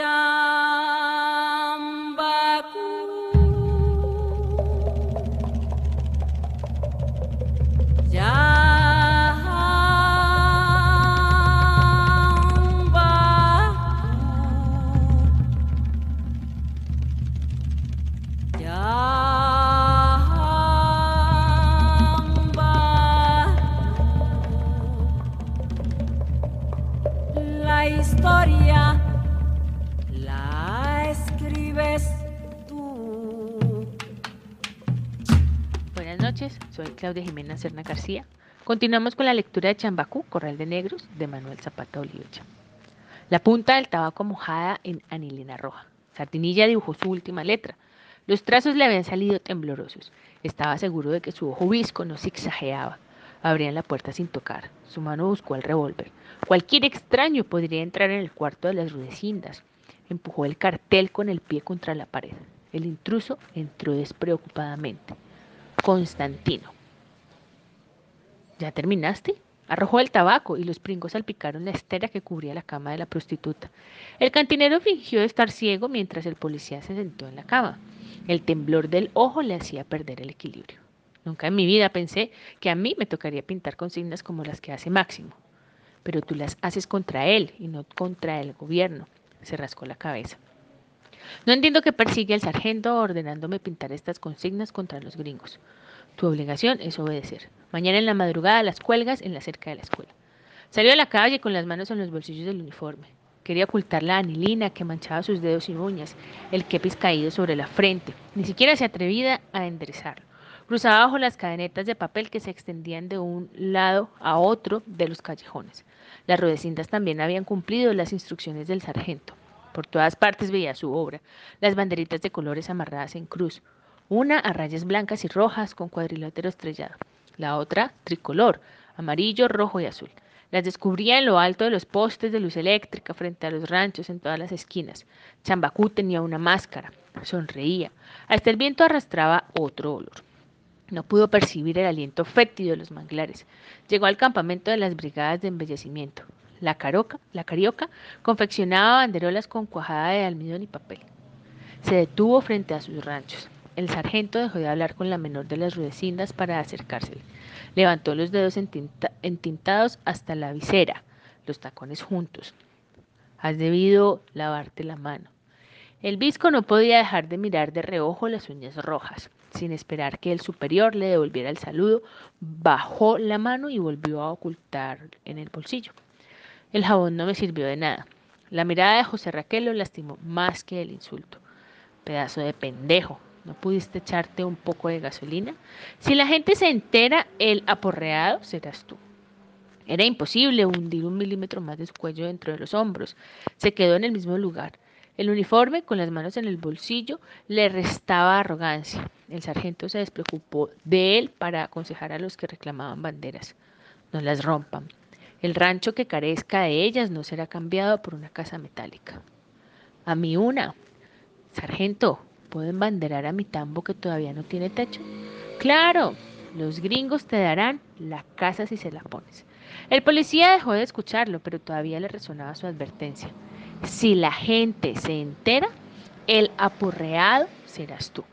La Buenas noches, soy Claudia Jimena Serna García. Continuamos con la lectura de Chambacú, Corral de Negros, de Manuel Zapata Olivecha. La punta del tabaco mojada en anilina roja. Sardinilla dibujó su última letra. Los trazos le habían salido temblorosos. Estaba seguro de que su ojo visco no zigzagueaba. Abrían la puerta sin tocar. Su mano buscó el revólver. Cualquier extraño podría entrar en el cuarto de las rudecindas. Empujó el cartel con el pie contra la pared. El intruso entró despreocupadamente. Constantino. ¿Ya terminaste? Arrojó el tabaco y los pringos salpicaron la estera que cubría la cama de la prostituta. El cantinero fingió estar ciego mientras el policía se sentó en la cama. El temblor del ojo le hacía perder el equilibrio. Nunca en mi vida pensé que a mí me tocaría pintar consignas como las que hace Máximo. Pero tú las haces contra él y no contra el gobierno. Se rascó la cabeza. No entiendo que persigue el sargento ordenándome pintar estas consignas contra los gringos. Tu obligación es obedecer. Mañana en la madrugada las cuelgas en la cerca de la escuela. Salió a la calle con las manos en los bolsillos del uniforme. Quería ocultar la anilina que manchaba sus dedos y uñas, el kepis caído sobre la frente. Ni siquiera se atrevía a enderezarlo. Cruzaba bajo las cadenetas de papel que se extendían de un lado a otro de los callejones. Las ruedecintas también habían cumplido las instrucciones del sargento. Por todas partes veía su obra, las banderitas de colores amarradas en cruz, una a rayas blancas y rojas con cuadrilátero estrellado, la otra tricolor, amarillo, rojo y azul. Las descubría en lo alto de los postes de luz eléctrica frente a los ranchos en todas las esquinas. Chambacú tenía una máscara, sonreía. Hasta el viento arrastraba otro olor. No pudo percibir el aliento fétido de los manglares. Llegó al campamento de las brigadas de embellecimiento. La, caroca, la carioca confeccionaba banderolas con cuajada de almidón y papel. Se detuvo frente a sus ranchos. El sargento dejó de hablar con la menor de las rudecindas para acercársele. Levantó los dedos entinta, entintados hasta la visera, los tacones juntos. Has debido lavarte la mano. El visco no podía dejar de mirar de reojo las uñas rojas. Sin esperar que el superior le devolviera el saludo, bajó la mano y volvió a ocultar en el bolsillo. El jabón no me sirvió de nada. La mirada de José Raquel lo lastimó más que el insulto. Pedazo de pendejo, ¿No pudiste echarte un poco de gasolina? Si la gente se entera, el aporreado serás tú. Era imposible hundir un milímetro más de su cuello dentro de los hombros. Se quedó en el mismo lugar. El uniforme, con las manos en el bolsillo, le restaba arrogancia. El sargento se despreocupó de él para aconsejar a los que reclamaban banderas. No las rompan. El rancho que carezca de ellas no será cambiado por una casa metálica. A mí una. Sargento, ¿Puedo embanderar a mi tambo que todavía no tiene techo? Claro, los gringos te darán la casa si se la pones. El policía dejó de escucharlo, pero todavía le resonaba su advertencia. Si la gente se entera, el apurreado serás tú.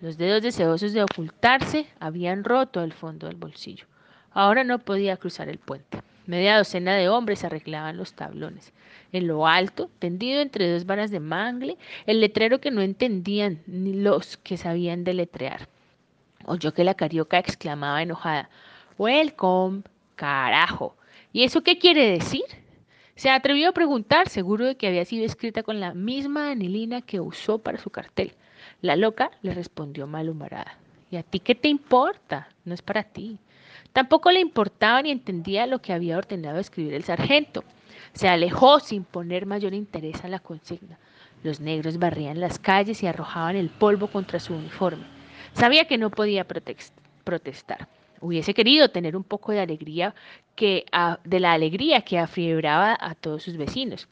Los dedos deseosos de ocultarse habían roto el fondo del bolsillo. Ahora no podía cruzar el puente. Media docena de hombres arreglaban los tablones. En lo alto, tendido entre dos varas de mangle, el letrero que no entendían ni los que sabían deletrear. Oyó que la carioca exclamaba enojada, Welcome, carajo. ¿Y eso qué quiere decir? Se atrevió a preguntar, seguro de que había sido escrita con la misma anilina que usó para su cartel. La loca le respondió malhumorada. ¿Y a ti qué te importa? No es para ti. Tampoco le importaba ni entendía lo que había ordenado escribir el sargento. Se alejó sin poner mayor interés a la consigna. Los negros barrían las calles y arrojaban el polvo contra su uniforme. Sabía que no podía protestar. Hubiese querido tener un poco de alegría que de la alegría que afiebraba a todos sus vecinos.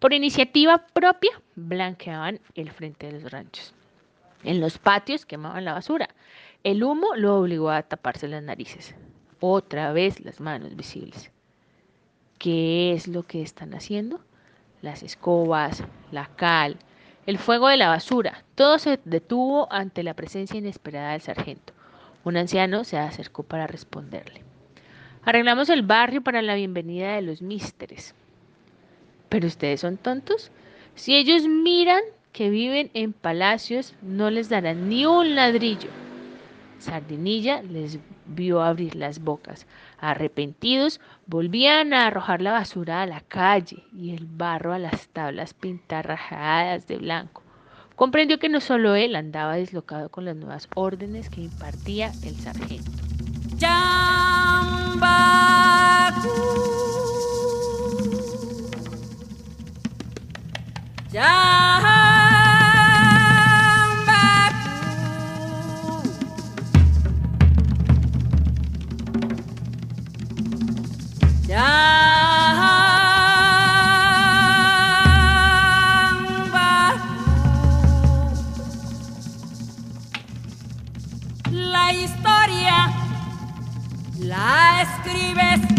Por iniciativa propia, blanqueaban el frente de los ranchos. En los patios quemaban la basura. El humo lo obligó a taparse las narices otra vez las manos visibles. ¿Qué es lo que están haciendo? las escobas, la cal, el fuego de la basura, todo se detuvo ante la presencia inesperada del sargento. Un anciano se acercó para responderle. Arreglamos el barrio para la bienvenida de los místeres. ¿Pero ustedes son tontos? Si ellos miran que viven en palacios, no les darán ni un ladrillo. Sardinilla les vio abrir las bocas. Arrepentidos, volvían a arrojar la basura a la calle y el barro a las tablas pintarrajadas de blanco. Comprendió que no solo él andaba deslocado con las nuevas órdenes que impartía el sargento. Historia. La escribes